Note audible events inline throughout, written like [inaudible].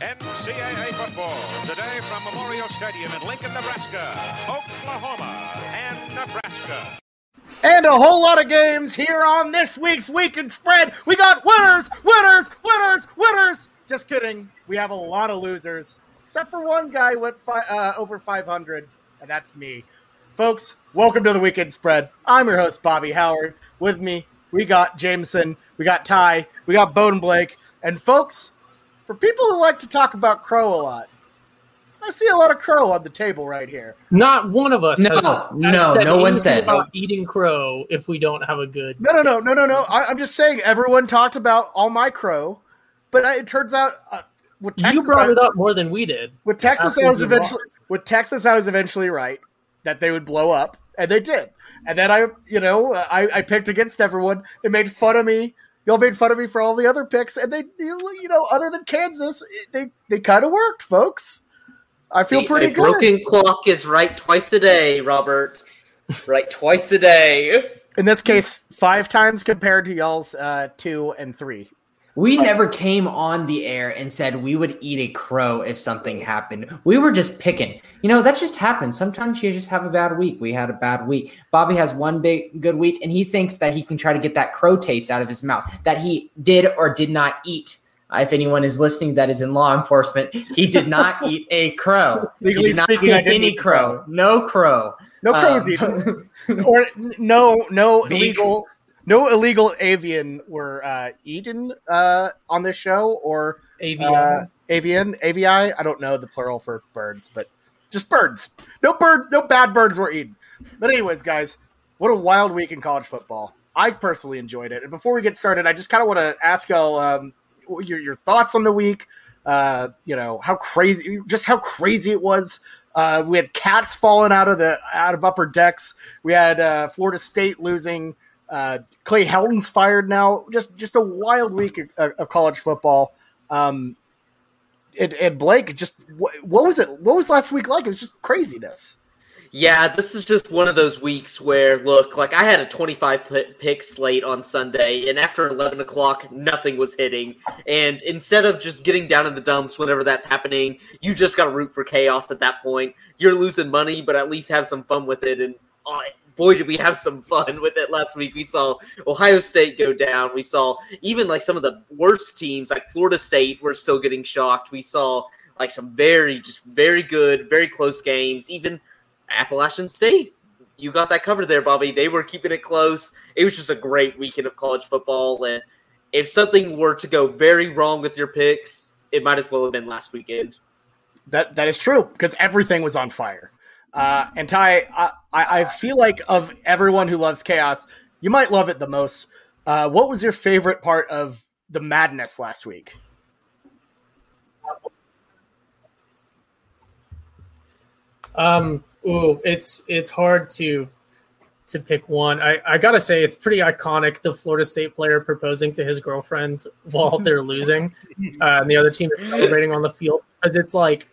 NCAA football today from Memorial Stadium in Lincoln, Nebraska, Oklahoma, and Nebraska. And a whole lot of games here on this week's Weekend Spread. We got winners, winners, winners, winners. Just kidding. We have a lot of losers, except for one guy went fi- uh, over 500, and that's me. Folks, welcome to the Weekend Spread. I'm your host, Bobby Howard. With me, we got Jameson, we got Ty, we got Bowden Blake, and folks, for people who like to talk about Crow a lot, I see a lot of Crow on the table right here. Not one of us. No, has, no, has said no one said. about eating crow if we don't have a good. No, no, no, no, no, no. I, I'm just saying everyone talked about all my Crow, but I, it turns out uh, with Texas, you brought I- it up more than we did. With Texas, I was you eventually with Texas, I was eventually right that they would blow up, and they did. And then I, you know, I, I picked against everyone. They made fun of me. Y'all made fun of me for all the other picks, and they, you know, other than Kansas, they they kind of worked, folks. I feel A- pretty a good. broken clock is right twice a day, Robert. right twice a day. In this case, five times compared to y'all's uh, two and three. We never came on the air and said we would eat a crow if something happened. We were just picking. You know, that just happens. Sometimes you just have a bad week. We had a bad week. Bobby has one big good week, and he thinks that he can try to get that crow taste out of his mouth that he did or did not eat. If anyone is listening that is in law enforcement, he did not [laughs] eat a crow. He Legally did not speaking, I didn't any a crow. No crow. No crows Um, eaten, [laughs] or no no Beak. No illegal avian were uh, eaten uh, on this show or Avian. uh, avian avi. I don't know the plural for birds, but just birds. No birds. No bad birds were eaten. But anyways, guys, what a wild week in college football. I personally enjoyed it. And before we get started, I just kind of want to ask y'all um, your your thoughts on the week. Uh, you know how crazy, just how crazy it was. Uh, we had cats falling out of the out of upper decks. We had uh, Florida State losing. Uh, Clay Helton's fired now. Just just a wild week of, of college football. Um, and, and Blake, just what, what was it? What was last week like? It was just craziness. Yeah, this is just one of those weeks where, look, like I had a 25 pick slate on Sunday, and after 11 o'clock, nothing was hitting. And instead of just getting down in the dumps whenever that's happening, you just got to root for chaos at that point. You're losing money, but at least have some fun with it. And oh, boy, did we have some fun with it last week. We saw Ohio State go down. We saw even like some of the worst teams, like Florida State, were still getting shocked. We saw like some very, just very good, very close games. Even Appalachian State. You got that covered there, Bobby. They were keeping it close. It was just a great weekend of college football. And if something were to go very wrong with your picks, it might as well have been last weekend. That that is true because everything was on fire. Uh, and Ty, I, I feel like of everyone who loves chaos, you might love it the most. Uh, what was your favorite part of the madness last week? Um, ooh, it's it's hard to to pick one. I, I gotta say it's pretty iconic. The Florida State player proposing to his girlfriend [laughs] while they're losing, uh, and the other team is celebrating on the field because it's like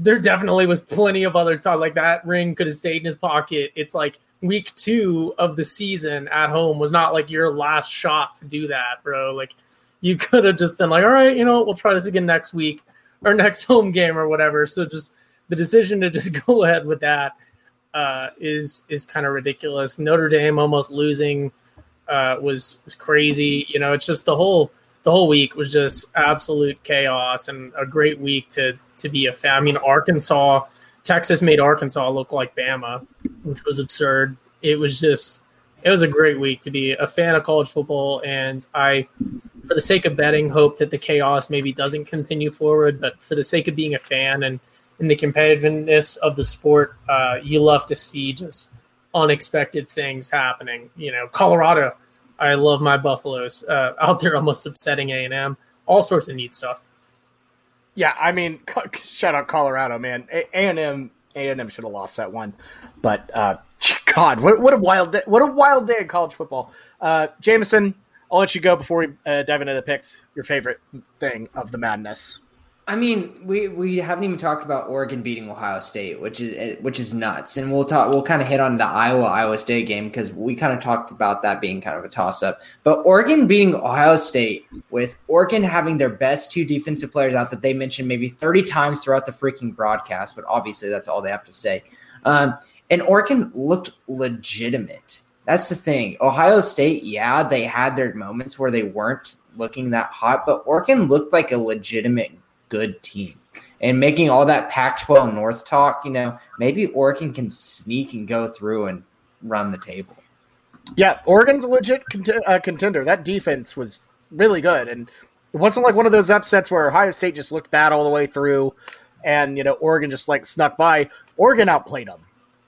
there definitely was plenty of other time like that ring could have stayed in his pocket. It's like week two of the season at home was not like your last shot to do that, bro. Like you could have just been like, all right, you know, we'll try this again next week or [laughs] next home game or whatever. So just the decision to just [laughs] go ahead with that uh, is is kind of ridiculous. Notre Dame almost losing uh, was was crazy. You know, it's just the whole the whole week was just absolute chaos and a great week to to be a fan. I mean, Arkansas, Texas made Arkansas look like Bama, which was absurd. It was just it was a great week to be a fan of college football, and I, for the sake of betting, hope that the chaos maybe doesn't continue forward. But for the sake of being a fan and in the competitiveness of the sport, uh, you love to see just unexpected things happening. You know, Colorado, I love my Buffaloes uh, [laughs] out there, almost upsetting A and M. All sorts of neat stuff. Yeah, I mean, [laughs] shout out Colorado, man. A and M, A and M should have lost that one, but uh, [laughs] God, what, what a wild day! What a wild day in college football. Uh, Jameson, I'll let you go before we uh, dive into the picks. Your favorite thing of the madness? I mean, we we haven't even talked about Oregon beating Ohio State, which is which is nuts. And we'll talk. We'll kind of hit on the Iowa Iowa State game because we kind of talked about that being kind of a toss up. But Oregon beating Ohio State with Oregon having their best two defensive players out that they mentioned maybe thirty times throughout the freaking broadcast, but obviously that's all they have to say. Um, and Oregon looked legitimate. That's the thing. Ohio State, yeah, they had their moments where they weren't looking that hot, but Oregon looked like a legitimate good team. And making all that Pac 12 North talk, you know, maybe Oregon can sneak and go through and run the table. Yeah, Oregon's a legit cont- uh, contender. That defense was really good. And it wasn't like one of those upsets where Ohio State just looked bad all the way through and, you know, Oregon just like snuck by. Oregon outplayed them.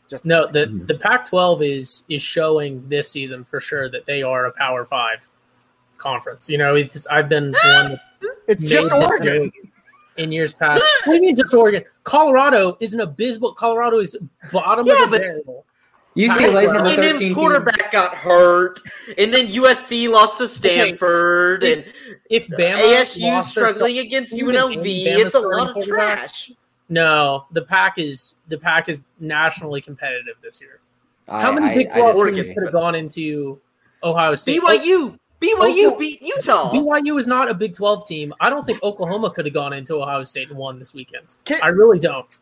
Just no, the the Pac-12 is is showing this season for sure that they are a Power Five conference. You know, it's, I've been one. It's just Oregon in years past. [gasps] what do you mean just Oregon? Colorado is an abysmal. Colorado is bottom Yeah, of the but- barrel. UCLA's number A&M's 13 team. quarterback got hurt, and then USC lost to Stanford, Okay. and If Bama ASU lost their struggling against UNLV. It's a lot of trash. No, the pack is the pack is nationally competitive this year. I- How many I- Big I 12 teams could have gone into Ohio State? BYU, BYU Oklahoma- beat Utah. BYU is not a Big 12 team. I don't think Oklahoma could have gone into Ohio State and won this weekend. Can- I really don't.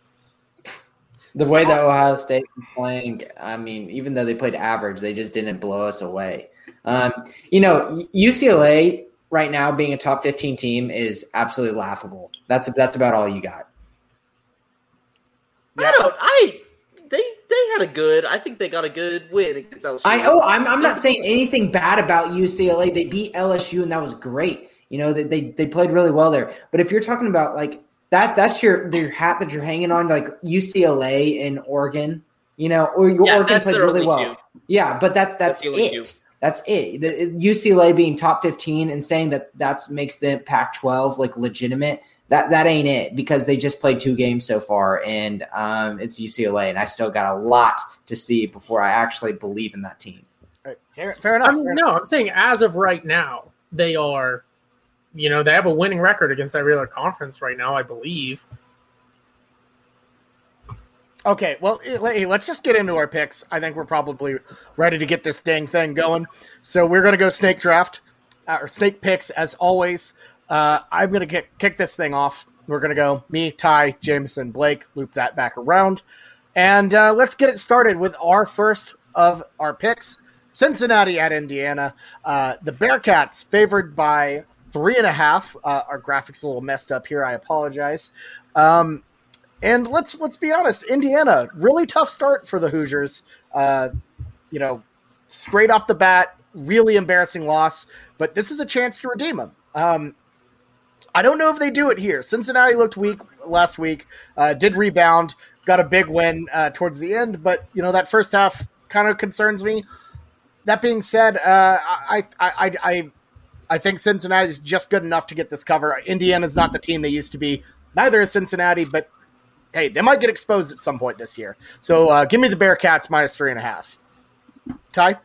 The way that Ohio State was playing, I mean, even though they played average, they just didn't blow us away. Um, you know, UCLA right now being a top 15 team is absolutely laughable. That's that's about all you got. I don't. I they had a good. I think they got a good win against LSU. I oh, I'm I'm not saying anything bad about UCLA. They beat LSU and that was great. You know, they they, they played really well there. But if you're talking about like that, that's your your hat that you're hanging on, like UCLA and Oregon. You know, or Yeah, Oregon played really well. two. Yeah, but that's that's, That's it. That's it. The, UCLA being top 15 and saying that that's makes the Pac-12 like legitimate. That that ain't it because they just played two games so far, and um, it's UCLA, and I still got a lot to see before I actually believe in that team. All right, Fair, fair enough. I mean, fair no, I'm saying as of right now, they are, you know, they have a winning record against every other conference right now, I believe. Okay, well, eh, hey, let's just get into our picks. I think we're probably ready to get this dang thing going. So we're going to go snake draft, uh, or snake picks as always. Uh, I'm going to kick, this thing off. We're going to go me, Ty, Jameson, Blake, loop that back around. And uh, let's get it started with our first of our picks Cincinnati at Indiana. Uh, the Bearcats favored by three and a half. Uh, our graphics a little messed up here. I apologize. Um, and let's let's be honest, Indiana really tough start for the Hoosiers. Uh, you know, straight off the bat, really embarrassing loss. But this is a chance to redeem them. Um, I don't know if they do it here. Cincinnati looked weak last week, uh, did rebound, got a big win uh, towards the end, but you know that first half kind of concerns me. That being said, uh, I, I, I, I, think Cincinnati is just good enough to get this cover. Indiana's not the team they used to be. Neither is Cincinnati, but hey, they might get exposed at some point this year. So uh, give me the Bearcats minus three and a half. Ty,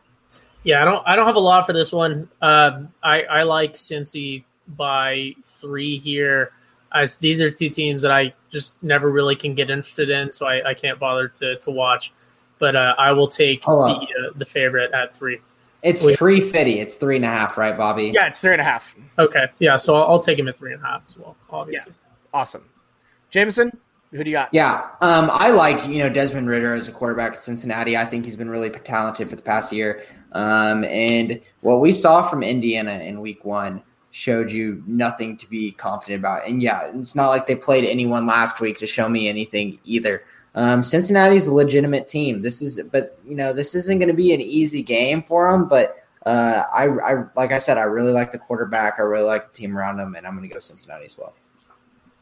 Yeah, I don't. I don't have a lot for this one. Um, I I like Cincy by three here, as these are two teams that I just never really can get interested in, so I, I can't bother to to watch. But uh, I will take the uh, the favorite at three. It's Wait. three fifty. It's three and a half, right, Bobby? yeah, it's three and a half. Okay, yeah, so I'll, I'll take him at three and a half as well. Obviously, Awesome. Jameson, who do you got? Yeah, um, I like you know Desmond Ridder as a quarterback at Cincinnati. I think he's been really talented for the past year. Um, and what we saw from Indiana in Week One showed you nothing to be confident about. And yeah, it's not like they played anyone last week to show me anything either. Um, Cincinnati's a legitimate team. This is, but you know, this isn't going to be an easy game for them. But uh, I, I, like I said, I really like the quarterback. I really like the team around him, and I'm going to go Cincinnati as well.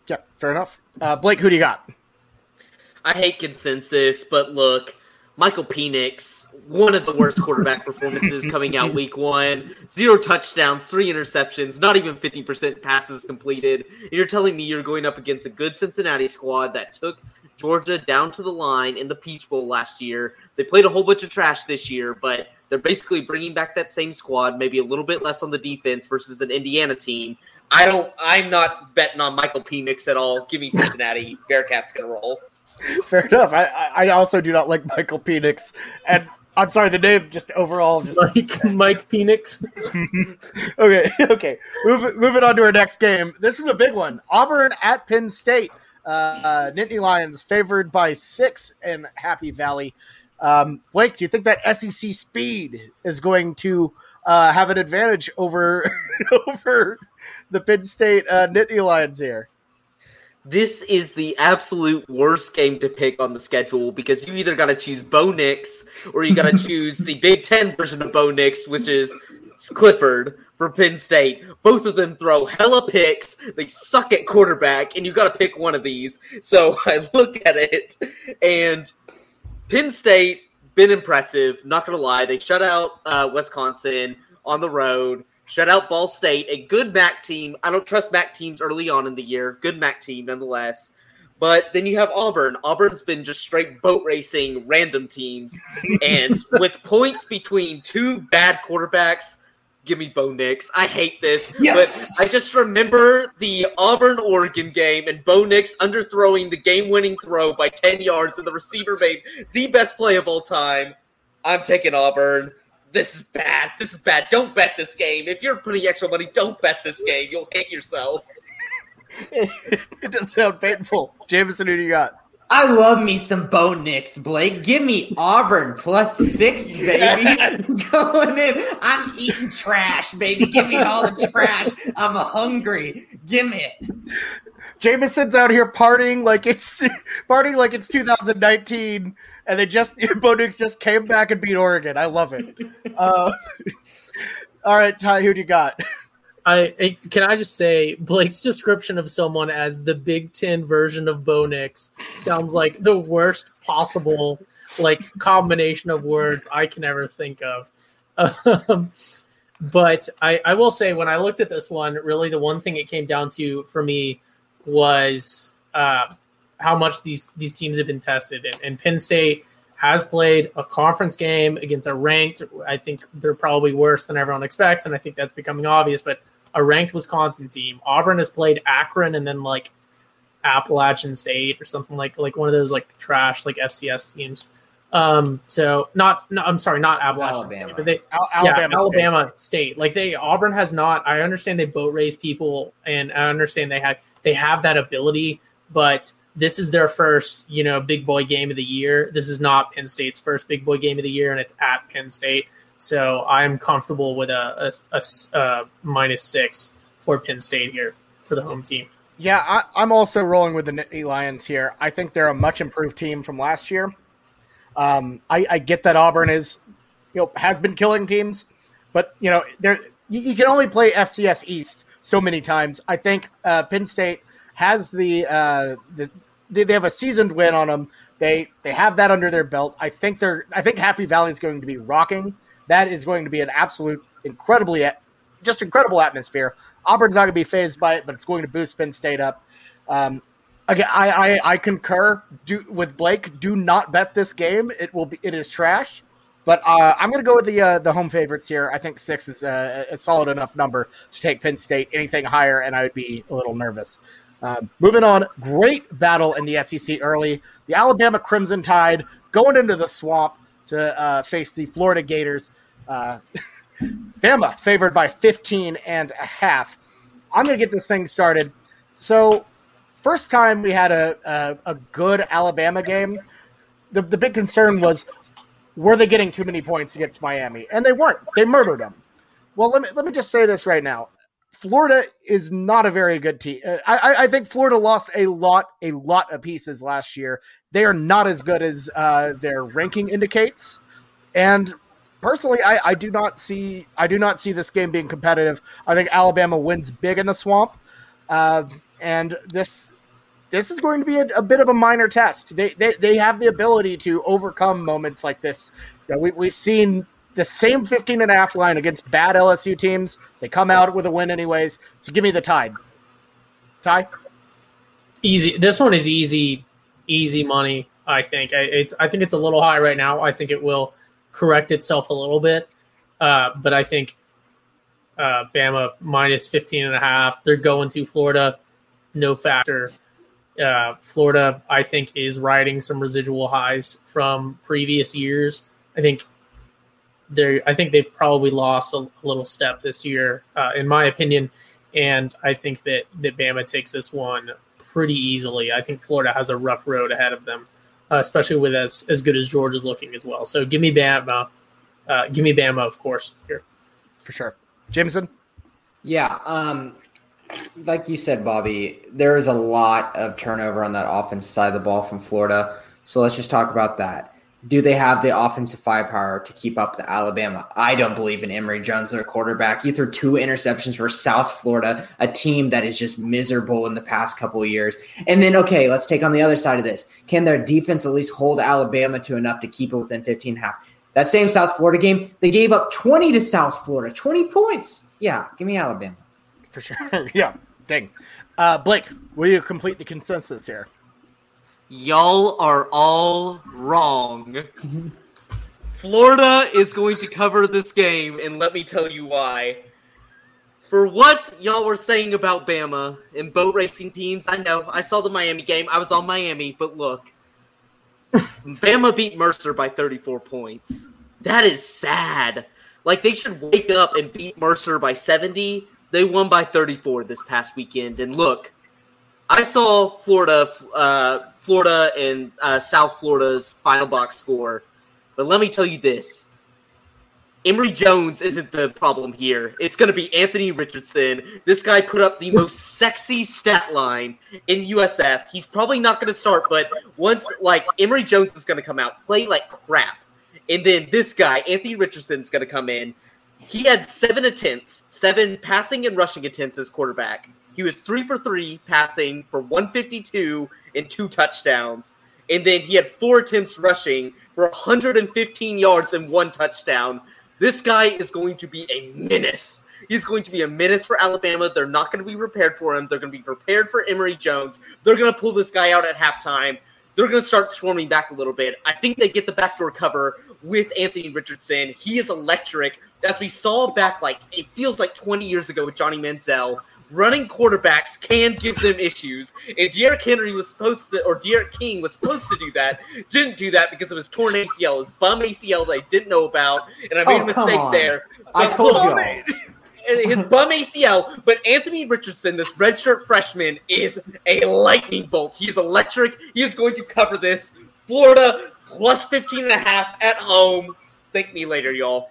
Yeah, fair enough. Uh, Blake, who do you got? I hate consensus, but look, Michael Penix, one of the worst quarterback [laughs] performances coming out week one. Zero touchdowns, three interceptions, not even 50% passes completed. And you're telling me you're going up against a good Cincinnati squad that took Georgia down to the line in the Peach Bowl last year. They played a whole bunch of trash this year, but they're basically bringing back that same squad, maybe a little bit less on the defense versus an Indiana team. I don't. I'm not betting on Michael Penix at all. Give me Cincinnati. Bearcats gonna roll. [laughs] Fair enough. I, I also do not like Michael Penix, and I'm sorry, the name just overall just Mike Mike Phoenix. [laughs] okay, [laughs] okay. Move, moving on to our next game. This is a big one. Auburn at Penn State. Uh, uh, Nittany Lions favored by six in Happy Valley. Um, Blake, do you think that SEC speed is going to uh, have an advantage over over the Penn State uh, Nittany Lions here? This is the absolute worst game to pick on the schedule because you either got to choose Bo Nix or you got to [laughs] choose the Big Ten version of Bo Nix, which is Clifford for Penn State. Both of them throw hella picks. They suck at quarterback, and you got to pick one of these. So [laughs] I look at it, and Penn State been impressive. Not gonna lie, they shut out uh, Wisconsin on the road. Shut out Ball State, a good MAC team. I don't trust MAC teams early on in the year. Good MAC team nonetheless. But then you have Auburn. Auburn's been just straight boat racing random teams. [laughs] And with points between two bad quarterbacks, give me Bo Nix. I hate this. Yes! But I just remember the Auburn Oregon game and Bo Nix underthrowing the game winning throw by 10 yards, and the receiver made the best play of all time. I'm taking Auburn. This is bad. This is bad. Don't bet this game. If you're putting extra money, don't bet this game. You'll hate yourself. [laughs] it does sound painful. Jameson, who do you got? I love me some Bo Nix, Blake. Give me Auburn plus six, [laughs] baby. [laughs] Going in. I'm eating trash, baby. Give me all the trash. I'm hungry. Give me it. Jameson's out here partying like it's [laughs] partying like it's 2019, and they just Bo Nix just came back and beat Oregon. I love it. Uh, all right, Ty, who do you got? I, I can I just say Blake's description of someone as the Big Ten version of Bo Nix sounds like the worst possible like combination of words I can ever think of. Um, but I, I will say when I looked at this one, really the one thing it came down to for me was uh, how much these these teams have been tested. And, and Penn State has played a conference game against a ranked. I think they're probably worse than everyone expects, and I think that's becoming obvious. But a ranked Wisconsin team. Auburn has played Akron and then like Appalachian State or something like like one of those like trash like FCS teams. Um, so not, no, I'm sorry, not Appalachian Alabama. State, but they Al- yeah, Alabama. State. Alabama State. Like they Auburn has not. I understand they boat race people, and I understand they have they have that ability, but this is their first, you know, big boy game of the year. This is not Penn State's first big boy game of the year, and it's at Penn State. So I'm comfortable with a uh, minus six for Penn State here for the home team. Yeah, I, I'm also rolling with the Nittany Lions here. I think they're a much improved team from last year. Um, I, I get that Auburn is, you know, has been killing teams, but you know, there you, you can only play FCS East so many times. I think uh, Penn State has the uh, the they, they have a seasoned win on them. They they have that under their belt. I think they're I think Happy Valley is going to be rocking. That is going to be an absolute incredibly just incredible atmosphere. Auburn's not going to be phased by it, but it's going to boost Penn State up. Um, again, I, I, I concur do, with Blake. Do not bet this game. It will be it is trash. But uh, I'm going to go with the uh, the home favorites here. I think six is uh, a solid enough number to take Penn State. Anything higher, and I would be a little nervous. Um, moving on, great battle in the SEC early. The Alabama Crimson Tide going into the swamp to uh, face the Florida Gators. Uh, [laughs] Bama favored by 15 and a half. I'm going to get this thing started. So, first time we had a, a, a good Alabama game, the, the big concern was were they getting too many points against Miami? And they weren't. They murdered them. Well, let me, let me just say this right now. Florida is not a very good team. Uh, I, I- think Florida lost a lot, a lot of pieces last year. They are not as good as uh, their ranking indicates. And personally, I, I do not see I do not see this game being competitive. I think Alabama wins big in the swamp, uh, and this this is going to be a, a bit of a minor test. They, they they have the ability to overcome moments like this. You know, we, we've seen the same 15 and a half line against bad LSU teams. They come out with a win anyways. So give me the tide. Ty? Easy. This one is easy, easy money. I think I, it's. I think it's a little high right now. I think it will correct itself a little bit, uh, but I think Uh, Bama minus 15 and a half. They're going to Florida, no factor. Uh, Florida, I think, is riding some residual highs from previous years. I think they I think they've probably lost a, a little step this year, uh, in my opinion. And I think that that Bama takes this one pretty easily. I think Florida has a rough road ahead of them, uh, especially with as as good as Georgia's looking as well. So give me Bama, uh, give me Bama, of course here for sure. Jameson, yeah, um, like you said, Bobby, there is a lot of turnover on that offensive side of the ball from Florida. So let's just talk about that do they have the offensive firepower to keep up the Alabama? I don't believe in Emory Jones, their quarterback. He threw two interceptions for South Florida, a team that is just miserable in the past couple years. And then, okay, let's take on the other side of this. Can their defense at least hold Alabama to enough to keep it within 15 half? That same South Florida game, they gave up 20 to South Florida, 20 points. Yeah, give me Alabama. For sure. [laughs] yeah, dang. Uh, Blake, will you complete the consensus here? Y'all are all wrong. Florida is going to cover this game, and let me tell you why. For what y'all were saying about Bama and boat racing teams, I know. I saw the Miami game. I was on Miami, but look. [laughs] Bama beat Mercer by 34 points. That is sad. Like, they should wake up and beat Mercer by 70. They won by 34 this past weekend. And look, I saw Florida, uh, Florida and uh, South Florida's final box score, but let me tell you this: Emory Jones isn't the problem here. It's going to be Anthony Richardson. This guy put up the most sexy stat line in USF. He's probably not going to start, but once like Emory Jones is going to come out, play like crap, and then this guy Anthony Richardson is going to come in. He had seven attempts, seven passing and rushing attempts as quarterback. He was three for three passing for 152 and two touchdowns. And then he had four attempts rushing for 115 yards and one touchdown. This guy is going to be a menace. He's going to be a menace for Alabama. They're not going to be prepared for him. They're going to be prepared for Emory Jones. They're going to pull this guy out at halftime. They're going to start swarming back a little bit. I think they get the backdoor cover with Anthony Richardson. He is electric. As we saw back, like, it feels like 20 years ago with Johnny Manziel running quarterbacks can give them issues. And D'Eriq Henry was supposed to, or D'Eriq King was supposed to do that. Didn't do that because of his torn ACL, his bum ACL that I didn't know about, and I made oh, a mistake there. I told you. His bum ACL, but Anthony Richardson, this redshirt freshman, is a lightning bolt. He is electric. He is going to cover this. Florida plus 15 and a half at home. Thank me later, y'all.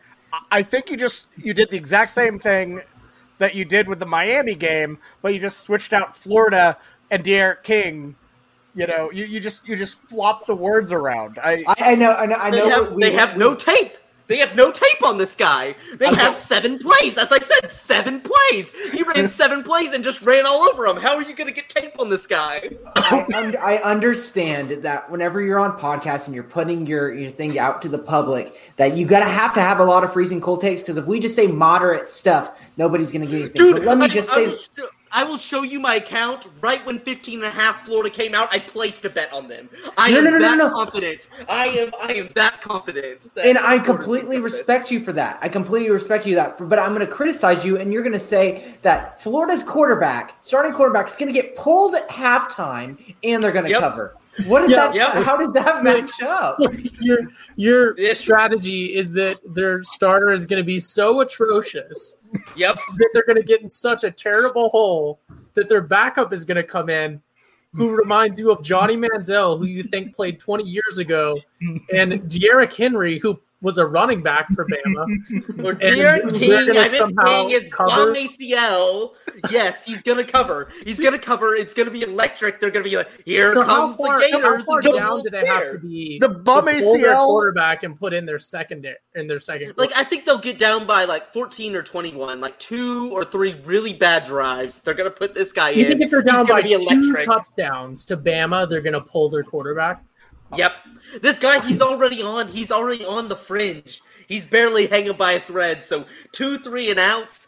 I think you just you did the exact same thing that you did with the Miami game, but you just switched out Florida and D'Eriq King. You know, you, you just you just flopped the words around. I I, I know I know I know. They have, they have no tape. They have no tape on this guy. They have seven plays. As I said, seven plays. He ran [laughs] seven plays and just ran all over him. How are you going to get tape on this guy? I, un- I, understand that whenever you're on podcast and you're putting your, your thing out to the public, that you got to have to have a lot of freezing cold takes because if we just say moderate stuff, nobody's going to get anything. Dude, but let me just I, say. I will show you my account right when 15 and a half Florida came out. I placed a bet on them. I no, am no, no, that no, no. confident. I am I am that confident. That and I completely respect you for that. I completely respect you that. But I'm going to criticize you, and you're going to say that Florida's quarterback, starting quarterback, is going to get pulled at halftime, and they're going to Yep. cover. What is Yep, that? yep. How does that match up? your your It's- strategy is that their starter is going to be so atrocious Yep. that they're going to get in such a terrible hole that their backup is going to come in who reminds you of Johnny Manziel, who you think played 20 years ago, and D'Eriq Henry, who was a running back for Bama. [laughs] Or And Derek they're King, gonna somehow King is cover. bum ACL. Yes, he's gonna cover. He's gonna cover. It's gonna be electric. They're gonna be like, here So how comes far, the how far down Bulls do they have to be? The bum to pull their ACL quarterback and put in their secondary in their second. Like I think they'll get down by like 14 or 21, like two or three really bad drives. They're gonna put this guy you in. think if they're down gonna by be two electric. touchdowns to Bama, they're going to pull their quarterback? Yep. This guy, he's already on. He's already on the fringe. He's barely hanging by a thread. So two, three, and outs.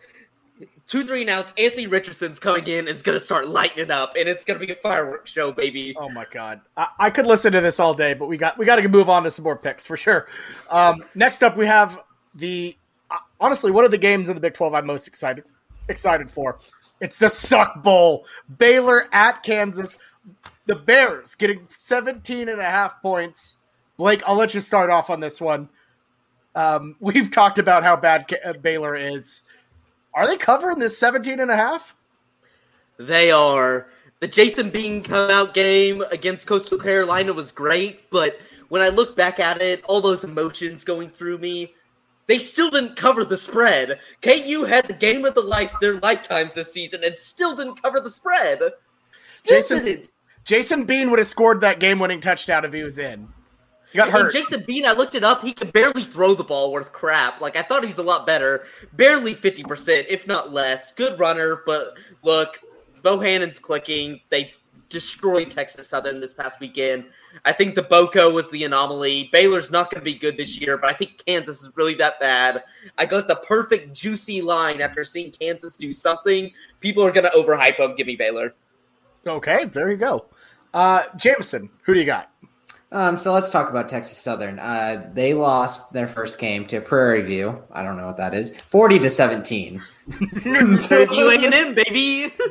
Two, three, and outs. Anthony Richardson's coming in. Is gonna start lighting it up, and it's gonna be a fireworks show, baby. Oh my god, I, I could listen to this all day, but we got we got to move on to some more picks for sure. Um, next up, we have the. I- honestly, one of the games in the Big 12 I'm most excited excited for. It's the Suck Bowl. Baylor at Kansas. The Bears getting 17 and a half points. Blake, I'll let you start off on this one. Um, we've talked about how bad K- uh, Baylor is. Are they covering this 17 and a half? They are. The Jason Bean come out game against Coastal Carolina was great, but when I look back at it, all those emotions going through me, they still didn't cover the spread. KU had the game of the life their lifetimes this season and still didn't cover the spread. Still Jason- didn't. Jason Bean would have scored that game winning touchdown if he was in. He got I mean, hurt. Jason Bean, I looked it up. He can barely throw the ball worth crap. Like I thought he's a lot better. Barely fifty percent, if not less. Good runner, but look, Bohanon's clicking. They destroyed Texas Southern this past weekend. I think the Boco was the anomaly. Baylor's not going to be good this year, but I think Kansas is really that bad. I got the perfect juicy line after seeing Kansas do something. People are going to overhype them. Give me Baylor. Okay, there you go. Uh, Jameson, who do you got? Um, so let's talk about Texas Southern. Uh, they lost their first game to Prairie View. I don't know what that is. Forty to seventeen. [laughs] Prairie [laughs] A&M, baby. [laughs]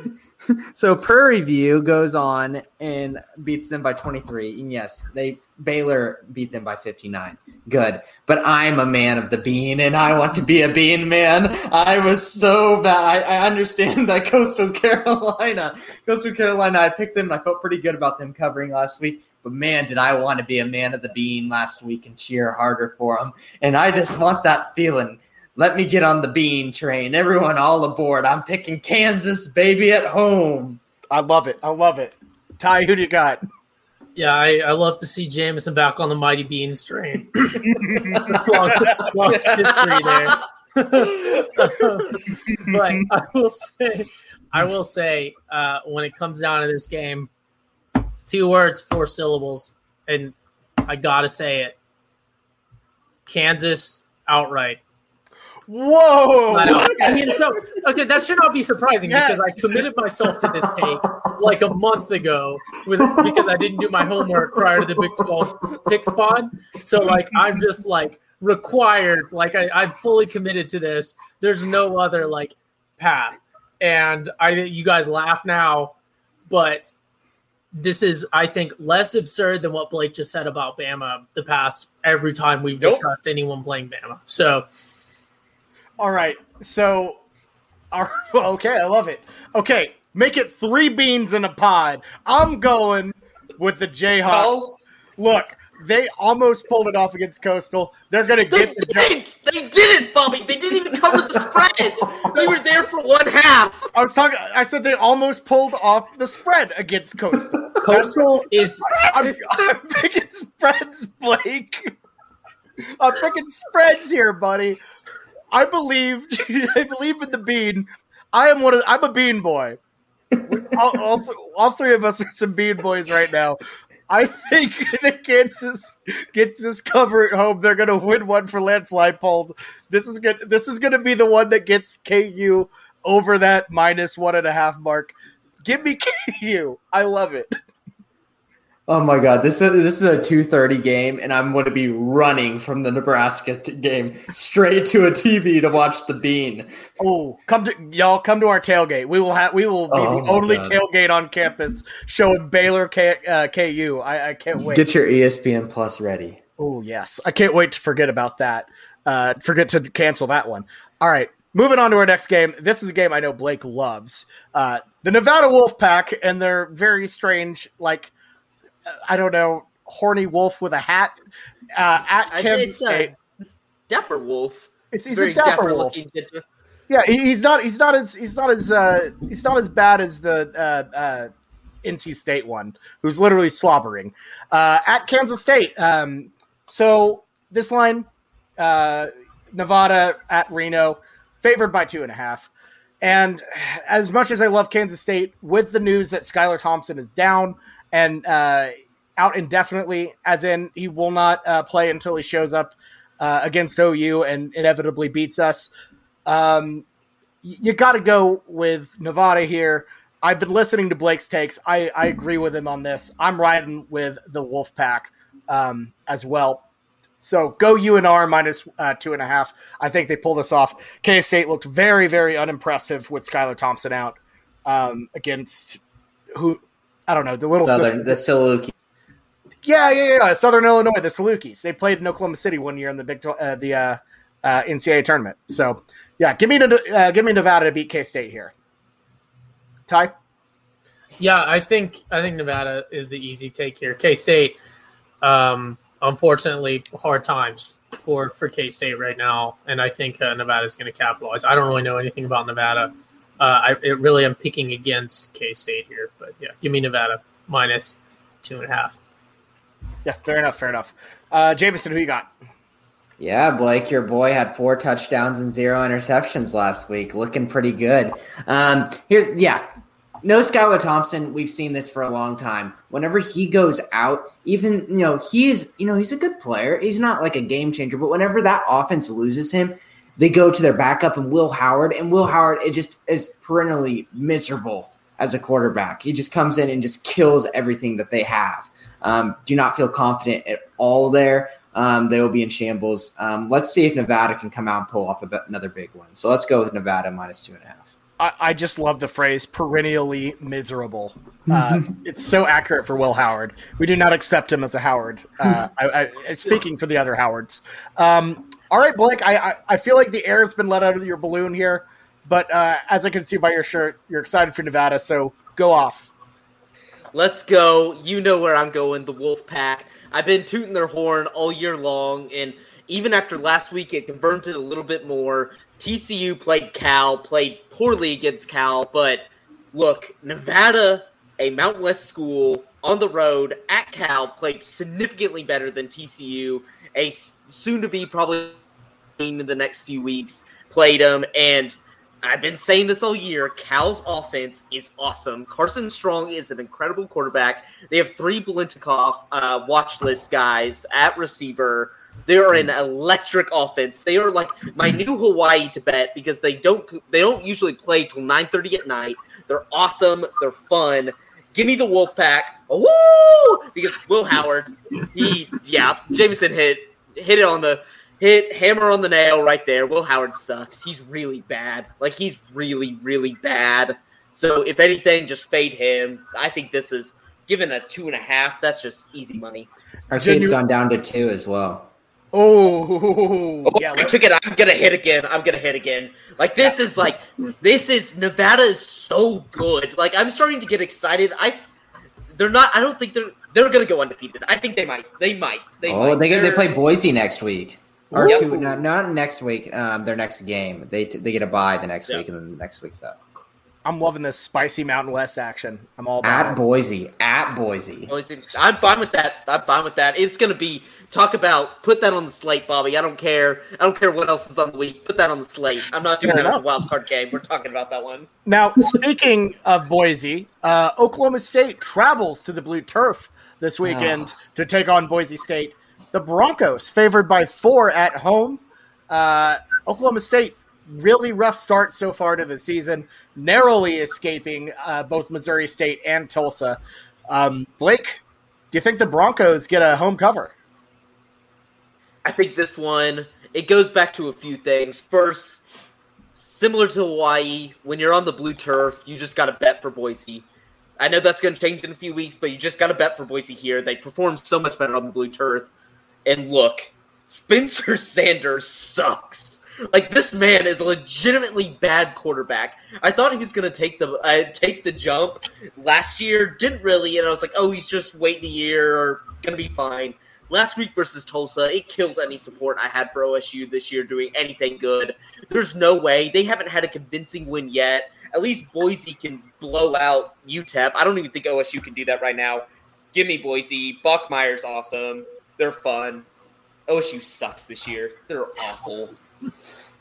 So Prairie View goes on and beats them by 23. And yes, they Baylor beat them by 59. Good. But I'm a man of the bean and I want to be a bean man. I was so bad. I, I understand that Coastal Carolina, Coastal Carolina, I picked them. and I felt pretty good about them covering last week. But man, did I want to be a man of the bean last week and cheer harder for them. And I just want that feeling. Let me get on the bean train. Everyone all aboard. I'm picking Kansas, baby, at home. I love it. I love it. Ty, who do you got? Yeah, I, I love to see Jameson back on the Mighty Beans train. [laughs] long, long history there. [laughs] but I will say, I will say, uh, when it comes down to this game, two words, four syllables, and I gotta say it: Kansas outright. Whoa! [laughs] I. Mean, so okay, that should not be surprising because I Yes. committed myself to this take like a month ago with because I didn't do my homework prior to the Big Twelve picks pod. So like I'm just like required, like I, I'm fully committed to this. There's no other like path, and I you guys laugh now, but this is I think less absurd than what Blake just said about Bama the past every time we've Nope. discussed anyone playing Bama. So. All right. So, all right, [laughs] okay, I love it. Okay, make it three beans in a pod. I'm going with the Jayhawks. Oh, Look, they almost pulled it off against Coastal. They're going to get the job. Didn't. They didn't, Bobby. They didn't even cover the spread. They were there for one half. I was talking. I said they almost pulled off the spread against Coastal. Coastal [laughs] is I'm, I'm picking spreads, Blake. I'm picking spreads here, buddy. I believe. [laughs] I believe in the bean. I am one of. I'm a bean boy. All, all, th- all three of us are some bean boys right now. I think [laughs] that Kansas gets this cover at home. They're going to win one for Lance Leipold. This is good. This is going to be the one that gets KU over that minus one and a half mark. Give me KU. I love it. [laughs] Oh my god, this is this is a two thirty game, and I'm going to be running from the Nebraska t- game straight to a TV to watch the Bean. Oh, come to y'all! Come to our tailgate. We will have. We will be Oh the only God. tailgate on campus showing Baylor K, uh, KU. I, I can't wait. Get your ESPN Plus ready. Oh yes, I can't wait to forget about that. Uh, forget to cancel that one. All right, moving on to our next game. This is a game I know Blake loves. Uh, the Nevada Wolfpack and their very strange, like I don't know, horny wolf with a hat uh, at Kansas it's, State. Dapper Wolf. It's, he's Very a dapper, wolf. looking. Yeah, he, he's not. He's not as. He's not as. Uh, he's not as bad as the uh, uh, NC State one, who's literally slobbering uh, at Kansas State. Um, so this line, uh, Nevada at Reno, favored by two and a half. And as much as I love Kansas State, with the news that Skylar Thompson is down and uh, out indefinitely, as in he will not uh, play until he shows up uh, against OU and inevitably beats us. Um, you got to go with Nevada here. I've been listening to Blake's takes. I, I agree with him on this. I'm riding with the Wolfpack um, as well. So go UNR minus uh, two and a half. I think they pull this off. K State looked very, very unimpressive with Skylar Thompson out um, against who I don't know the little Southern, sister- the Saluki. yeah, yeah, yeah. Southern Illinois, the Salukis. They played in Oklahoma City one year in the Big Tw- uh, the uh, uh, NCAA tournament. So yeah, give me uh, give me Nevada to beat K State here. Ty. Yeah, I think I think Nevada is the easy take here. K State, um, unfortunately, hard times for for K State right now, and I think uh, Nevada is going to capitalize. I don't really know anything about Nevada. Uh, I it really am picking against K State here, but yeah, give me Nevada minus two and a half. Yeah, fair enough, fair enough. Uh, Jameson, who you got? Yeah, Blake, your boy had four touchdowns and zero interceptions last week, looking pretty good. Um, here's yeah, no Skylar Thompson. We've seen this for a long time. Whenever he goes out, even you know he's you know he's a good player. He's not like a game changer, but whenever that offense loses him, they go to their backup and Will Howard, and Will Howard it just is perennially miserable as a quarterback. He just comes in and just kills everything that they have. Um, do not feel confident at all there. Um, they will be in shambles. Um, let's see if Nevada can come out and pull off a another big one. So let's go with Nevada minus two and a half. I, I just love the phrase perennially miserable. [laughs] Uh, it's so accurate for Will Howard. We do not accept him as a Howard. Uh, [laughs] I, I, speaking for the other Howards. Um, all right, Blake, I, I, I, feel like the air has been let out of your balloon here, but uh, as I can see by your shirt, you're excited for Nevada, so go off. Let's go. You know where I'm going, the Wolf Pack. I've been tooting their horn all year long, and even after last week, it confirmed it a little bit more. TCU played Cal, played poorly against Cal, but look, Nevada, a Mountain West school on the road at Cal, played significantly better than TCU, a soon to be probably in the next few weeks, played them, and I've been saying this all year. Cal's offense is awesome. Carson Strong is an incredible quarterback. They have three Biletnikoff uh, watch list guys at receiver. They are an electric offense. They are like my new Hawaii to bet because they don't they don't usually play till nine thirty at night. They're awesome. They're fun. Give me the Wolfpack. Woo! Because Will Howard, he yeah, Jameson hit hit it on the hit hammer on the nail right there. Will Howard sucks. He's really bad. Like he's really, really bad. So if anything, just fade him. I think this is given a two and a half. That's just easy money. Our seat's gone down to two as well. Oh, [laughs] oh yeah, I took it. I'm gonna hit again. I'm gonna hit again. Like this is like this is Nevada is so good. Like I'm starting to get excited. I they're not. I don't think they're they're gonna go undefeated. I think they might. They might. They oh, might. they They're- they play Boise next week. Or Yep. two, not, not next week. Um, their next game. They they get a bye the next Yeah. week, and then the next week's stuff. I'm loving this spicy Mountain West action. I'm all about At it. Boise, at Boise. Oh, is it- I'm fine with that. I'm fine with that. It's gonna be talk about put that on the slate, Bobby. I don't care. I don't care what else is on the week. Put that on the slate. I'm not doing Fair that as a wild card game. We're talking about that one. Now, speaking of Boise, uh, Oklahoma State travels to the blue turf this weekend to take on Boise State. The Broncos favored by four at home. Uh, Oklahoma State really rough start so far to the season, narrowly escaping uh, both Missouri State and Tulsa. Um, Blake, do you think the Broncos get a home cover? I think this one it goes back to a few things. First, similar to Hawaii, when you're on the blue turf, you just got to bet for Boise. I know that's going to change in a few weeks, but you just got to bet for Boise here. They perform so much better on the blue turf. And look, Spencer [laughs] Sanders sucks. Like this man is a legitimately bad quarterback. I thought he was going to take the uh, take the jump last year. Didn't really, and I was like, oh, he's just waiting a year going to be fine. Last week versus Tulsa, it killed any support I had for OSU this year doing anything good. There's no way they haven't had a convincing win yet. At least Boise can blow out UTEP. I don't even think OSU can do that right now. Give me Boise. Bachmeier's awesome. They're fun. OSU sucks this year. They're awful.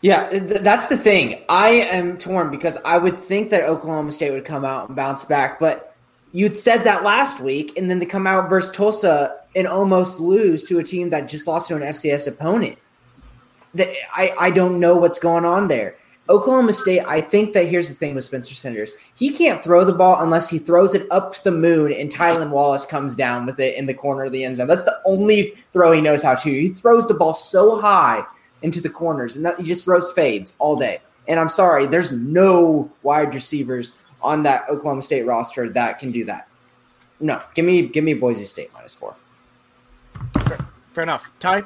Yeah, th- that's the thing. I am torn because I would think that Oklahoma State would come out and bounce back, but you'd said that last week, and then they come out versus Tulsa and almost lose to a team that just lost to an FCS opponent. The- I, I don't know what's going on there. Oklahoma State, I think that here's the thing with Spencer Sanders. He can't throw the ball unless he throws it up to the moon and Tylan Wallace comes down with it in the corner of the end zone. That's the only throw he knows how to. He throws the ball so high into the corners and that he just throws fades all day. And I'm sorry, there's no wide receivers on that Oklahoma State roster that can do that. No, give me give me Boise State minus four. Fair, fair enough. Ty?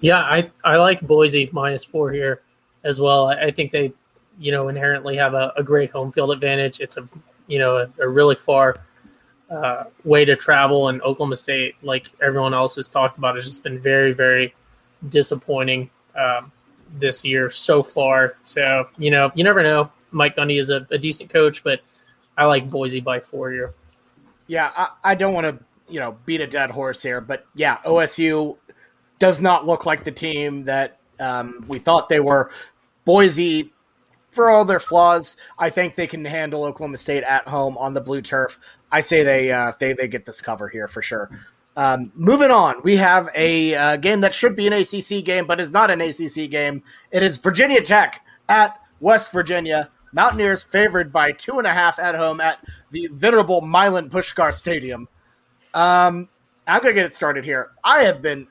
Yeah, I, I like Boise minus four here as well. I, I think they, you know, inherently have a, a, great home field advantage. It's a, you know, a, a really far uh, way to travel, and Oklahoma State, like everyone else has talked about, has just been very, very disappointing um, this year so far. So, you know, you never know. Mike Gundy is a, a decent coach, but I like Boise by four here. Yeah, I, I don't want to, you know, beat a dead horse here, but yeah, OSU does not look like the team that um, we thought they were. Boise, for all their flaws, I think they can handle Oklahoma State at home on the blue turf. I say they uh, they they get this cover here for sure. Um, moving on, we have a uh, game that should be an ACC game, but is not an ACC game. It is Virginia Tech at West Virginia. Mountaineers favored by two and a half at home at the venerable Milan Puskar Stadium. Um, I'm gonna get it started here. I have been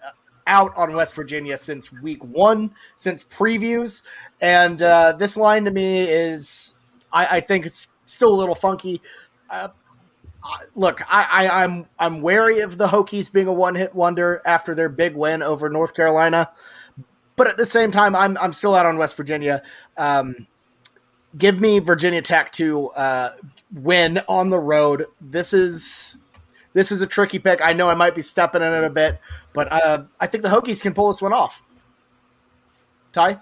out on West Virginia since week one, since previews, and uh, this line to me is, I, I, think it's still a little funky. Uh, look, I, I, I'm I'm wary of the Hokies being a one hit wonder after their big win over North Carolina, but at the same time, I'm I'm still out on West Virginia. Um, give me Virginia Tech to uh, win on the road. This is this is a tricky pick. I know I might be stepping in it a bit, but uh, I think the Hokies can pull this one off. Ty?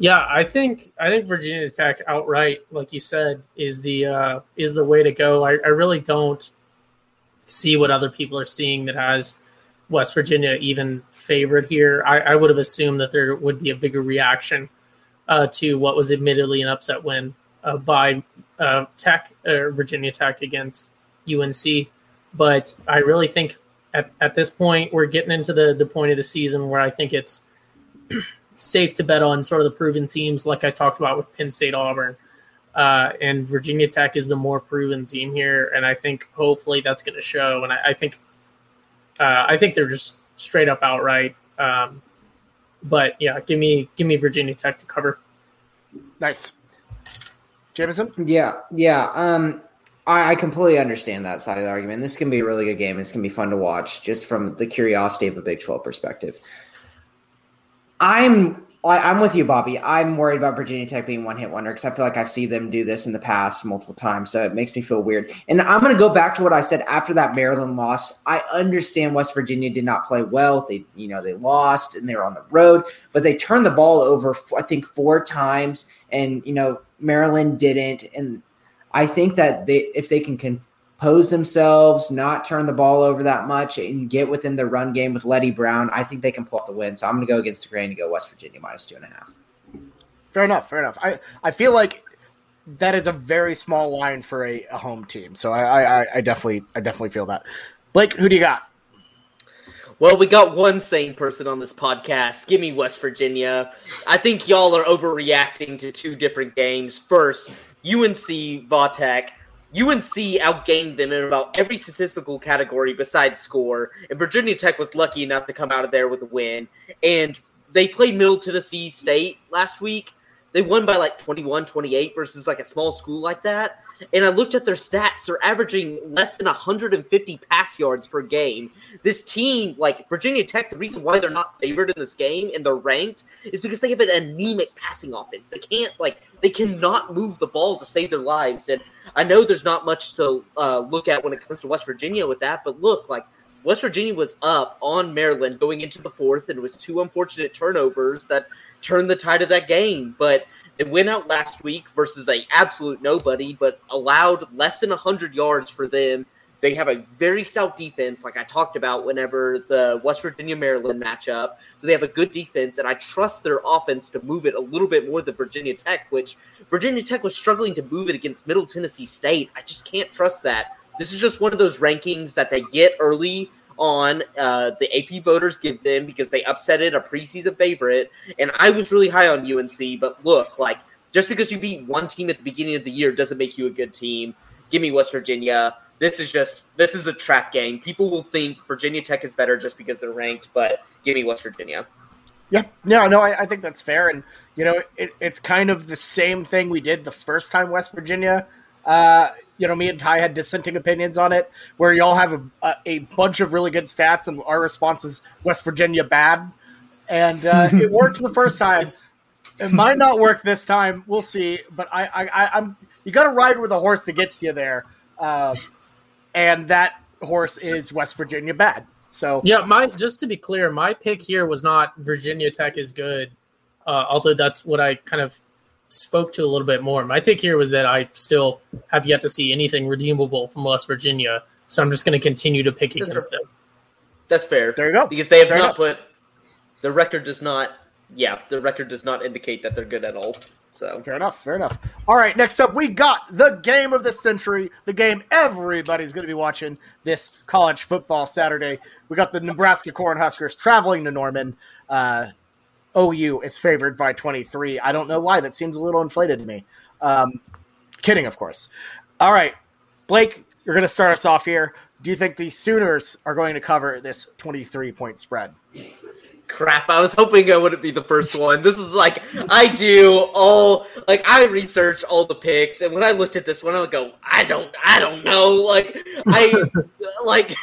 Yeah, I think I think Virginia Tech outright, like you said, is the uh, is the way to go. I, I really don't see what other people are seeing that has West Virginia even favored here. I, I would have assumed that there would be a bigger reaction uh, to what was admittedly an upset win uh, by uh, Tech or Virginia Tech against UNC. But I really think at, at this point we're getting into the the point of the season where I think it's safe to bet on sort of the proven teams, like I talked about with Penn State, Auburn, uh, and Virginia Tech is the more proven team here, and I think hopefully that's going to show. And I, I think uh, I think they're just straight up outright. Um, but yeah, give me give me Virginia Tech to cover. Nice, Jameson. Yeah, yeah. Um, I, I completely understand that side of the argument. This can be a really good game. It's gonna be fun to watch, just from the curiosity of a Big Twelve perspective. I'm I'm with you, Bobby. I'm worried about Virginia Tech being one hit wonder because I feel like I've seen them do this in the past multiple times. So it makes me feel weird. And I'm going to go back to what I said after that Maryland loss. I understand West Virginia did not play well. They, you know, they lost and they were on the road, but they turned the ball over, I think, four times. And, you know, Maryland didn't. And I think that they, if they can compose themselves, not turn the ball over that much, and get within the run game with Leddie Brown, I think they can pull off the win. So I'm going to go against the grain and go West Virginia minus two and a half. Fair enough. Fair enough. I, I feel like that is a very small line for a, a home team. So I, I, I definitely I definitely feel that. Blake, who do you got? Well, we got one sane person on this podcast. Give me West Virginia. I think y'all are overreacting to two different games. First, UNC Va Tech. UNC outgained them in about every statistical category besides score, and Virginia Tech was lucky enough to come out of there with a win. And they played Middle Tennessee State last week. They won by like 21 28 versus like a small school like that and I looked at their stats. They're averaging less than 150 pass yards per game. This team, like Virginia Tech, the reason why they're not favored in this game and they're ranked is because they have an anemic passing offense. They can't, like, they cannot move the ball to save their lives. And I know there's not much to uh, look at when it comes to West Virginia with that, but look, like, West Virginia was up on Maryland going into the fourth, and it was two unfortunate turnovers that turned the tide of that game. But they went out last week versus a absolute nobody, but allowed less than 100 yards for them. They have a very stout defense, like I talked about whenever the West Virginia Maryland matchup. So they have a good defense, and I trust their offense to move it a little bit more than Virginia Tech, which Virginia Tech was struggling to move it against Middle Tennessee State. I just can't trust that. This is just one of those rankings that they get early on. Uh, the AP voters give them because they upset it a preseason favorite. And I was really high on UNC, but look, like Just because you beat one team at the beginning of the year doesn't make you a good team. Give me West Virginia. This is just this is a trap game. People will think Virginia Tech is better just because they're ranked, but give me West Virginia. Yeah, yeah, no, I, I think that's fair, and you know, it, it's kind of the same thing we did the first time West Virginia. Uh, you know, me and Ty had dissenting opinions on it, where y'all have a, a, a bunch of really good stats, and our response is West Virginia bad, and uh, [laughs] it worked the first time. It might not work this time. We'll see, but I, I, I'm you got to ride with a horse that gets you there, uh, and that horse is West Virginia bad. So yeah, my just to be clear, my pick here was not Virginia Tech is good, uh, although that's what I kind of spoke to a little bit more. My take here was that I still have yet to see anything redeemable from West Virginia, so I'm just going to continue to pick That's against them. That's fair. there you go. Because they have Fair not enough. put the record does not yeah, the record does not indicate that they're good at all. So Fair enough. Fair enough. All right. Next up, we got the game of the century, the game everybody's going to be watching this college football Saturday. We got the Nebraska Cornhuskers traveling to Norman. Uh, OU is favored by 23. I don't know why. That seems a little inflated to me. Um, kidding, of course. All right. Blake, you're going to start us off here. Do you think the Sooners are going to cover this 23 point spread? crap, I was hoping I wouldn't be the first one. This is like I do all like I research all the picks and when I looked at this one I would go, I don't I don't know. Like I [laughs] like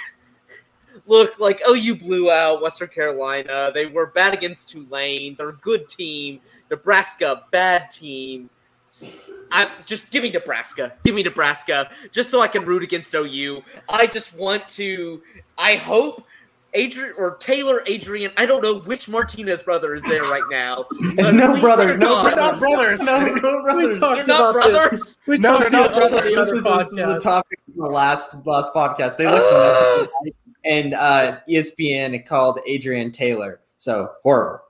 look like oh you blew out Western Carolina. They were bad against Tulane. They're a good team. Nebraska, bad team. I just give me Nebraska. Give me Nebraska, just so I can root against OU. I just want to. I hope Adrian or Taylor Adrian. I don't know which Martinez brother is there right now. It's But no please, brothers, no not. Not brothers. No, no, brothers. We talked They're about this. brothers. We No, talked about this the this, is, this is the topic of the last bus podcast. They looked at it and uh, ESPN called Adrian Taylor. So horrible.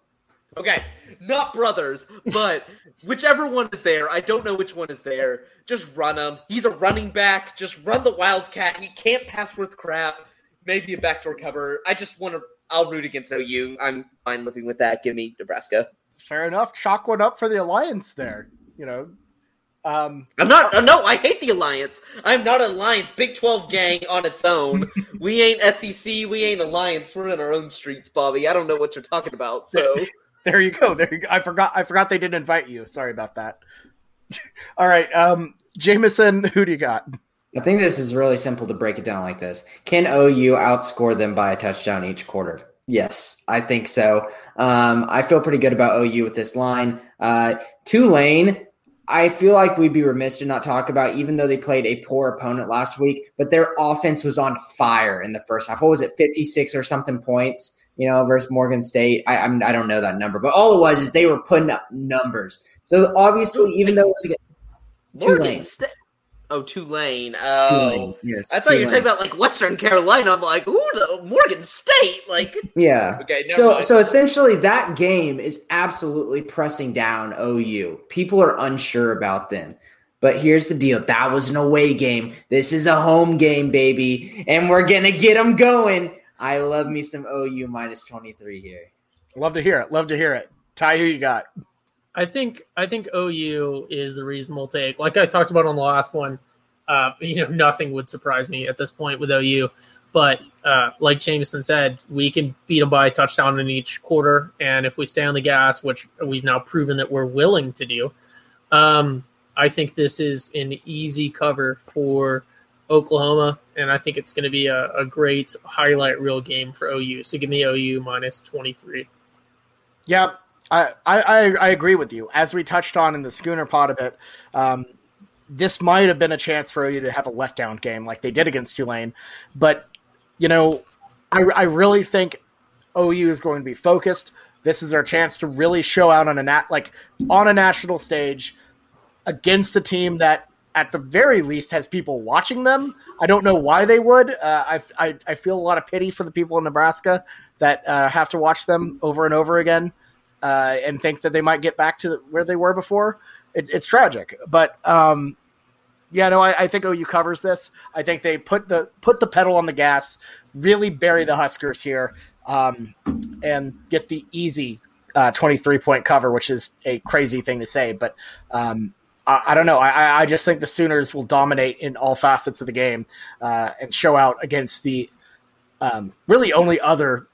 Okay, not brothers, but [laughs] whichever one is there, I don't know which one is there. Just run him. He's a running back. Just run the Wildcat. He can't pass worth crap. Maybe a backdoor cover. I just want to. I'll root against OU. I'm fine living with that. Give me Nebraska. Fair enough. Chalk one up for the Alliance there. You know, um, I'm not. uh, No, I hate the Alliance. I'm not Alliance. Big 12 gang on its own. [laughs] we ain't SEC. We ain't Alliance. We're in our own streets, Bobby. I don't know what you're talking about. So [laughs] There you go. There you go. I forgot. I forgot they didn't invite you. Sorry about that. [laughs] All right, um, Jameson, who do you got? I think this is really simple to break it down like this. Can OU outscore them by a touchdown each quarter? Yes, I think so. Um, I feel pretty good about OU with this line. Uh, Tulane, I feel like we'd be remiss to not talk about, even though they played a poor opponent last week, but their offense was on fire in the first half. What was it, 56 or something points, you know, versus Morgan State? I, I'm, I don't know that number, but all it was is they were putting up numbers. So obviously, even though it was against Morgan. State. Oh, Tulane. Oh. Tulane, yes, I thought you were talking about like Western Carolina. I'm like, ooh, the Morgan State. Like, Yeah. okay, So mind. so essentially that game is absolutely pressing down OU. People are unsure about them. But here's the deal. That was an away game. This is a home game, baby. And we're going to get them going. I love me some OU minus 23 here. Love to hear it. Love to hear it. Ty, who you got? I think I think OU is the reasonable take. Like I talked about on the last one, uh, [laughs] you know, nothing would surprise me at this point with OU. But uh, like Jameson said, we can beat them by a touchdown in each quarter, and if we stay on the gas, which we've now proven that we're willing to do, um, I think this is an easy cover for Oklahoma, and I think it's going to be a, a great highlight reel game for OU. So give me OU minus twenty three. Yeah, I, I, I agree with you. As we touched on in the Schooner pod a bit, um, this might have been a chance for you to have a letdown game like they did against Tulane. But, you know, I, I really think OU is going to be focused. This is our chance to really show out on a nat like on a national stage against a team that at the very least has people watching them. I don't know why they would. Uh, I, I I feel a lot of pity for the people in Nebraska that uh, have to watch them over and over again uh, and think that they might get back to where they were before. It, it's tragic, but um, yeah, no, I, I think OU covers this. I think they put the put the pedal on the gas, really bury the Huskers here, um, and get the easy uh, 23 point cover, which is a crazy thing to say, but um, I, I, don't know. I, I just think the Sooners will dominate in all facets of the game uh, and show out against the um, really only other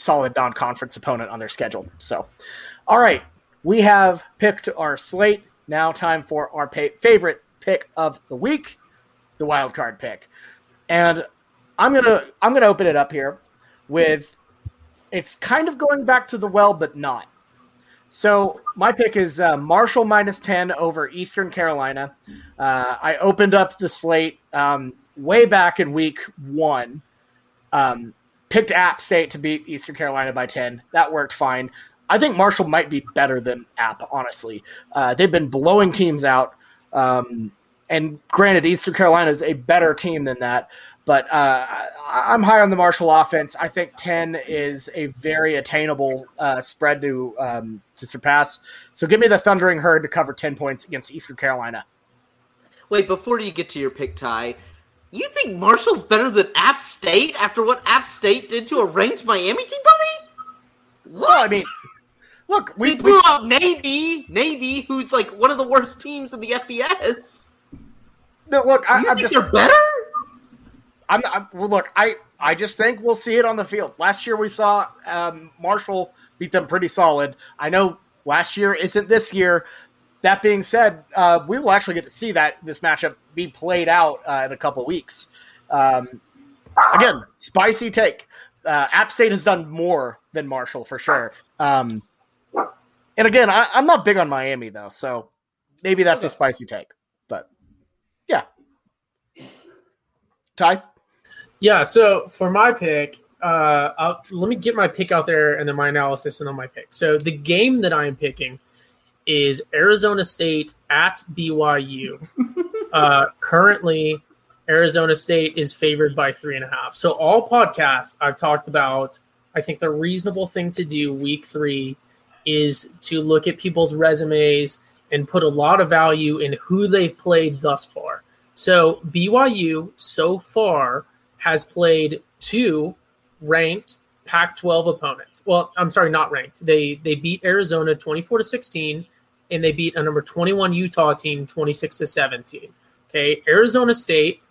solid non conference opponent on their schedule. So, all right, we have picked our slate. Now, time for our pay- favorite pick of the week, the wild card pick, and I'm gonna I'm gonna open it up here with it's kind of going back to the well, but not. So my pick is uh, Marshall minus ten over Eastern Carolina. Uh, I opened up the slate um, way back in week one. Um, picked App State to beat Eastern Carolina by ten. That worked fine. I think Marshall might be better than App. Honestly, uh, they've been blowing teams out. Um, and granted, Eastern Carolina is a better team than that. But uh, I'm high on the Marshall offense. I think 10 is a very attainable uh, spread to um, to surpass. So give me the Thundering Herd to cover 10 points against Eastern Carolina. Wait, before you get to your pick, Ty, you think Marshall's better than App State after what App State did to a ranked Miami team, buddy? What? Well, I mean, look, we, blew we... out Navy, Navy, who's like one of the worst teams in the FBS. No, look, I, you am think just they're better. I'm, I'm well, look, I I just think we'll see it on the field. Last year we saw um, Marshall beat them pretty solid. I know last year isn't this year. That being said, uh, we will actually get to see that this matchup be played out uh, in a couple weeks. Um, again, spicy take. Uh, App State has done more than Marshall for sure. Um, and again, I, am not big on Miami though, so maybe that's a spicy take. But yeah, Ty. Yeah, so for my pick, uh, let me get my pick out there and then my analysis and then my pick. So the game that I am picking is Arizona State at BYU. [laughs] uh, currently, Arizona State is favored by three and a half. So all podcasts I've talked about, I think the reasonable thing to do week three is to look at people's resumes and put a lot of value in who they've played thus far. So BYU so far has played two ranked Pac-12 opponents. Well, I'm sorry, not ranked. They they beat Arizona 24 to 16 and they beat a number 21 Utah team 26 to 17. Okay, Arizona State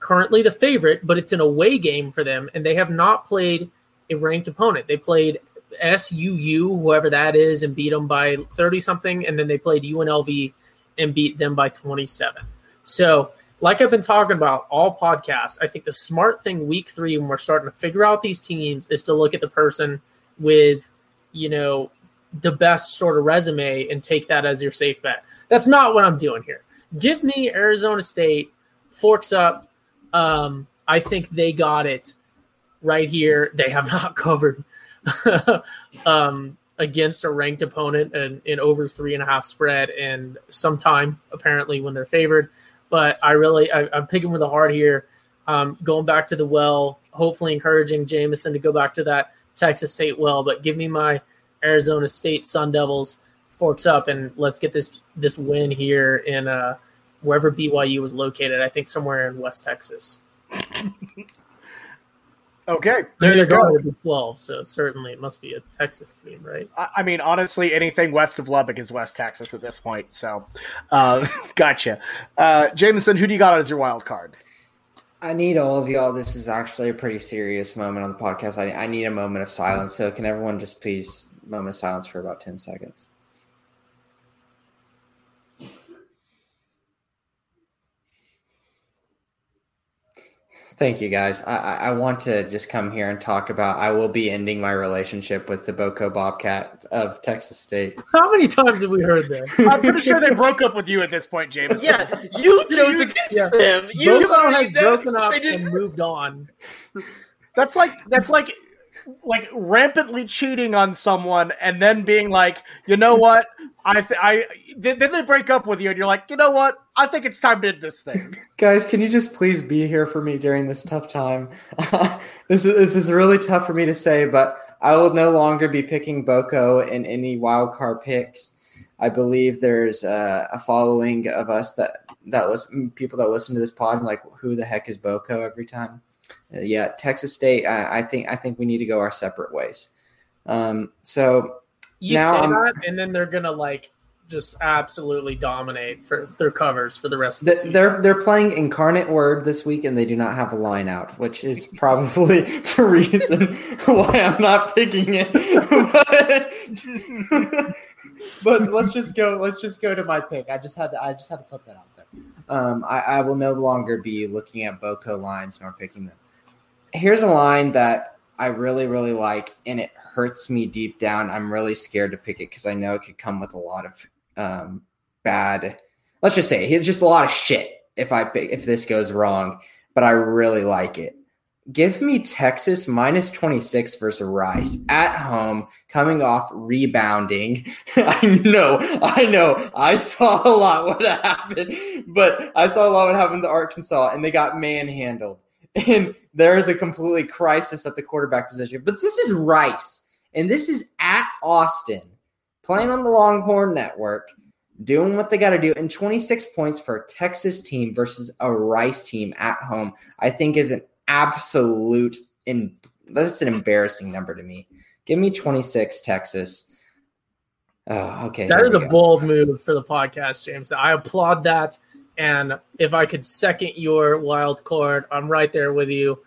currently the favorite, but it's an away game for them and they have not played a ranked opponent. They played SUU, whoever that is, and beat them by 30 something and then they played UNLV and beat them by 27. So, like I've been talking about all podcasts, I think the smart thing week three when we're starting to figure out these teams is to look at the person with, you know, the best sort of resume and take that as your safe bet. That's not what I'm doing here. Give me Arizona State, forks up. Um, I think they got it right here. They have [laughs] not covered [laughs] um, against a ranked opponent and in over three and a half spread, and sometime apparently when they're favored but I really I, am picking with a heart here. Um, going back to the well, hopefully encouraging Jameson to go back to that Texas State well. But give me my Arizona State Sun Devils forks up and let's get this this win here in uh, wherever BYU was located. I think somewhere in West Texas. [laughs] Okay, there you go. To be Twelve, so certainly it must be a Texas team, right? I mean, honestly, anything west of Lubbock is West Texas at this point. So, uh, [laughs] gotcha. Uh, Jameson, who do you got as your wild card? I need all of y'all. This is actually a pretty serious moment on the podcast. I, I need a moment of silence. So, can everyone just please moment of silence for about ten seconds? Thank you, guys. I, I want to just come here and talk about. I will be ending my relationship with the Boko Bobcat of Texas State. How many times have we heard that? [laughs] I'm pretty sure they broke up with you at this point, James. Yeah, you chose against yeah. them. You Boko has broken up and moved on. That's like that's like like rampantly cheating on someone and then being like, you know what? I th- I then they break up with you and you're like, you know what? I think it's time to end this thing. Guys, can you just please be here for me during this tough time? [laughs] this is this is really tough for me to say, but I will no longer be picking Boko in any wild card picks. I believe there's a, a following of us that that listen people that listen to this pod like who the heck is Boko every time. Uh, yeah, Texas State. I, I, think I think we need to go our separate ways. Um, so You Now say I'm- that, and then they're gonna like just absolutely dominate for their covers for the rest of the Th- season. They're they're playing Incarnate Word this week, and they do not have a line out, which is [laughs] probably [laughs] the reason why I'm not picking it. [laughs] but, but let's just go. Let's just go to my pick. I just had to. I just had to put that out there. Um, I, I will no longer be looking at Boko lines nor picking them. Here's a line that I really really like, and it hurts me deep down. I'm really scared to pick it because I know it could come with a lot of um, bad let's just say it's just a lot of shit if I pick if this goes wrong, but I really like it. Give me Texas minus 26 versus Rice at home, coming off rebounding. [laughs] I know, I know, I saw a lot what happened, but I saw a lot what happened to Arkansas, and they got manhandled. And there is a completely crisis at the quarterback position. But this is Rice, and this is at Austin, playing on the Longhorn Network doing what they got to do. And 26 points for a Texas team versus a Rice team at home, I think is an absolute in that's an embarrassing number to me. Give me 26 Texas. Oh, okay. That is a bold move for the podcast, James. I applaud that. And if I could second your wild card, I'm right there with you.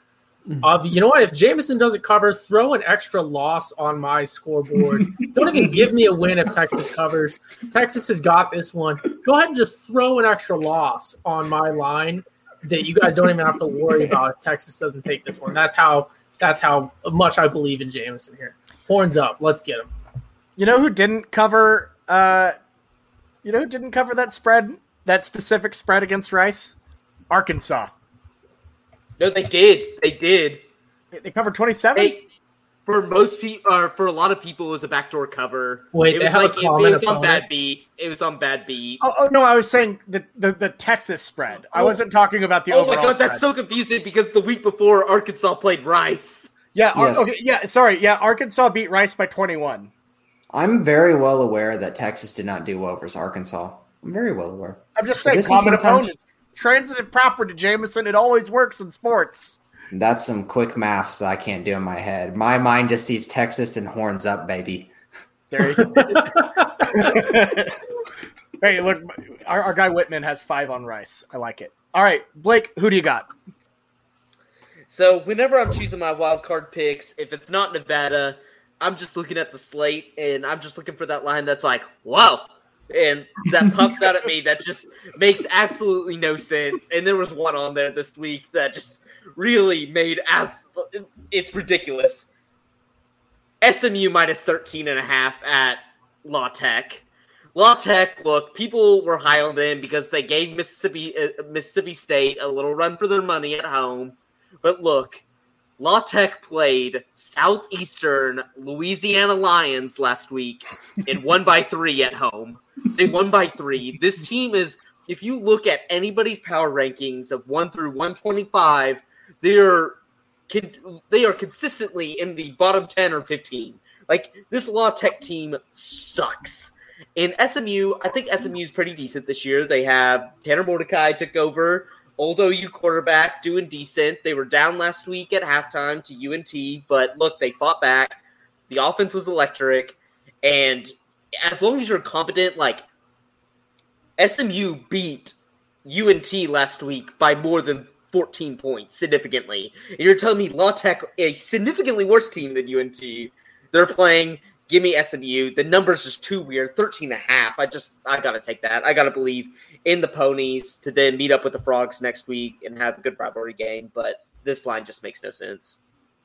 Mm-hmm. Uh, you know what? If Jameson doesn't cover, throw an extra loss on my scoreboard. [laughs] Don't even give me a win if Texas covers. Texas has got this one. Go ahead and just throw an extra loss on my line that you guys don't even have to worry about if Texas doesn't take this one. That's how that's how much I believe in Jameson here. Horns up. Let's get him. You know who didn't cover? Uh, you know who didn't cover that spread? That specific spread against Rice? Arkansas. No, they did. They did. They- They covered twenty-seven. They, for most people, or for a lot of people, it was a backdoor cover. Wait, it they was have a like it, it was on bad beats. It was on bad beats. Oh, oh no, I was saying the, the the Texas spread. I Oh. wasn't talking about the Oh my overall. god, that's spread. so confusing because the week before Arkansas played Rice. Yeah, Ar- okay, yeah. Sorry, yeah. Arkansas beat Rice by twenty-one. I'm very well aware that Texas did not do well versus Arkansas. I'm very well aware. I'm just saying, common sometimes- opponents. Transitive proper to Jameson. It always works in sports. That's some quick maths that I can't do in my head. My mind just sees Texas and horns up, baby. There you go. [laughs] hey, look, our, our guy Whitman has five on Rice. I like it. All right, Blake, who do you got? So whenever I'm choosing my wild card picks, if it's not Nevada, I'm just looking at the slate and I'm just looking for that line that's like, "Wow," and that pops out at me. That just makes absolutely no sense. And there was one on there this week that just really made abs. It's ridiculous. SMU minus 13 and a half at La Tech. La Tech, look, people were high on them because they gave Mississippi uh, Mississippi State a little run for their money at home. But look, La Tech played Southeastern Louisiana Lions last week and [laughs] won by three at home. They won by three. This team is, if you look at anybody's power rankings of one through 125, they are, they are consistently in the bottom 10 or 15. Like this La Tech team sucks. In SMU, I think SMU is pretty decent this year. They have Tanner Mordecai took over, old OU quarterback, doing decent. They were down last week at halftime to UNT, but look, they fought back. The offense was electric, and as long as you're competent, like SMU beat UNT last week by more than 14 points significantly. And you're telling me La Tech, a significantly worse team than UNT, they're playing. Give me SMU. The number's just too weird. 13 and a half. I just, I got to take that. I got to believe in the ponies to then meet up with the frogs next week and have a good rivalry game. But this line just makes no sense.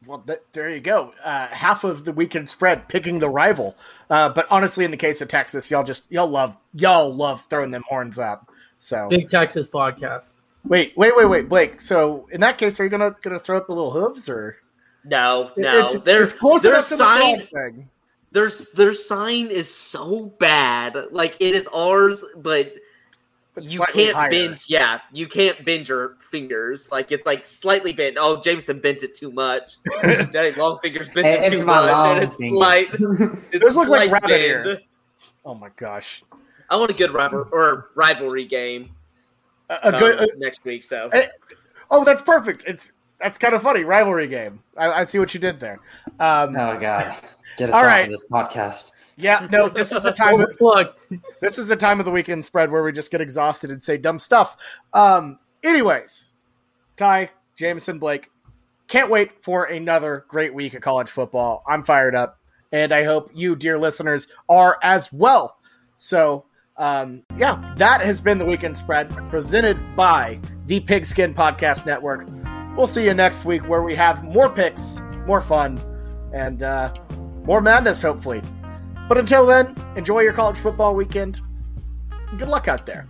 Well, th- there you go. Uh, half of the weekend spread picking the rival. Uh, but honestly, in the case of Texas, y'all just y'all love y'all love throwing them horns up. So Big Texas podcast. wait, wait, wait, wait, Blake. So in that case, are you gonna gonna throw up the little hooves or No, no. It's, their, it's close their enough to the sign, frog thing. their, their sign is so bad. Like, it is ours, but But you can't higher. bend yeah you can't bend your fingers like it's like slightly bent oh jameson bent it too much [laughs] Dang, long fingers bent it It's too my much long and it's fingers. slight [laughs] it's Those look like rabbit bend. ears. Oh my gosh, i want a good rival or rivalry game a, a um, good. uh, next week so Eh, oh, that's perfect. It's that's kind of funny. Rivalry game. I, I see what you did there. Um, Oh God, get us All off right. of this podcast. Yeah, no, this is the [laughs] time. Of, plug. this is the time of the weekend spread where we just get exhausted and say dumb stuff. Um, anyways, Ty, Jameson, Blake, can't wait for another great week of college football. I'm fired up, and I hope you, dear listeners, are as well. So, um, yeah, that has been the weekend spread presented by the Pigskin Podcast Network. We'll see you next week where we have more picks, more fun, and uh, more madness, hopefully. But until then, enjoy your college football weekend. Good luck out there.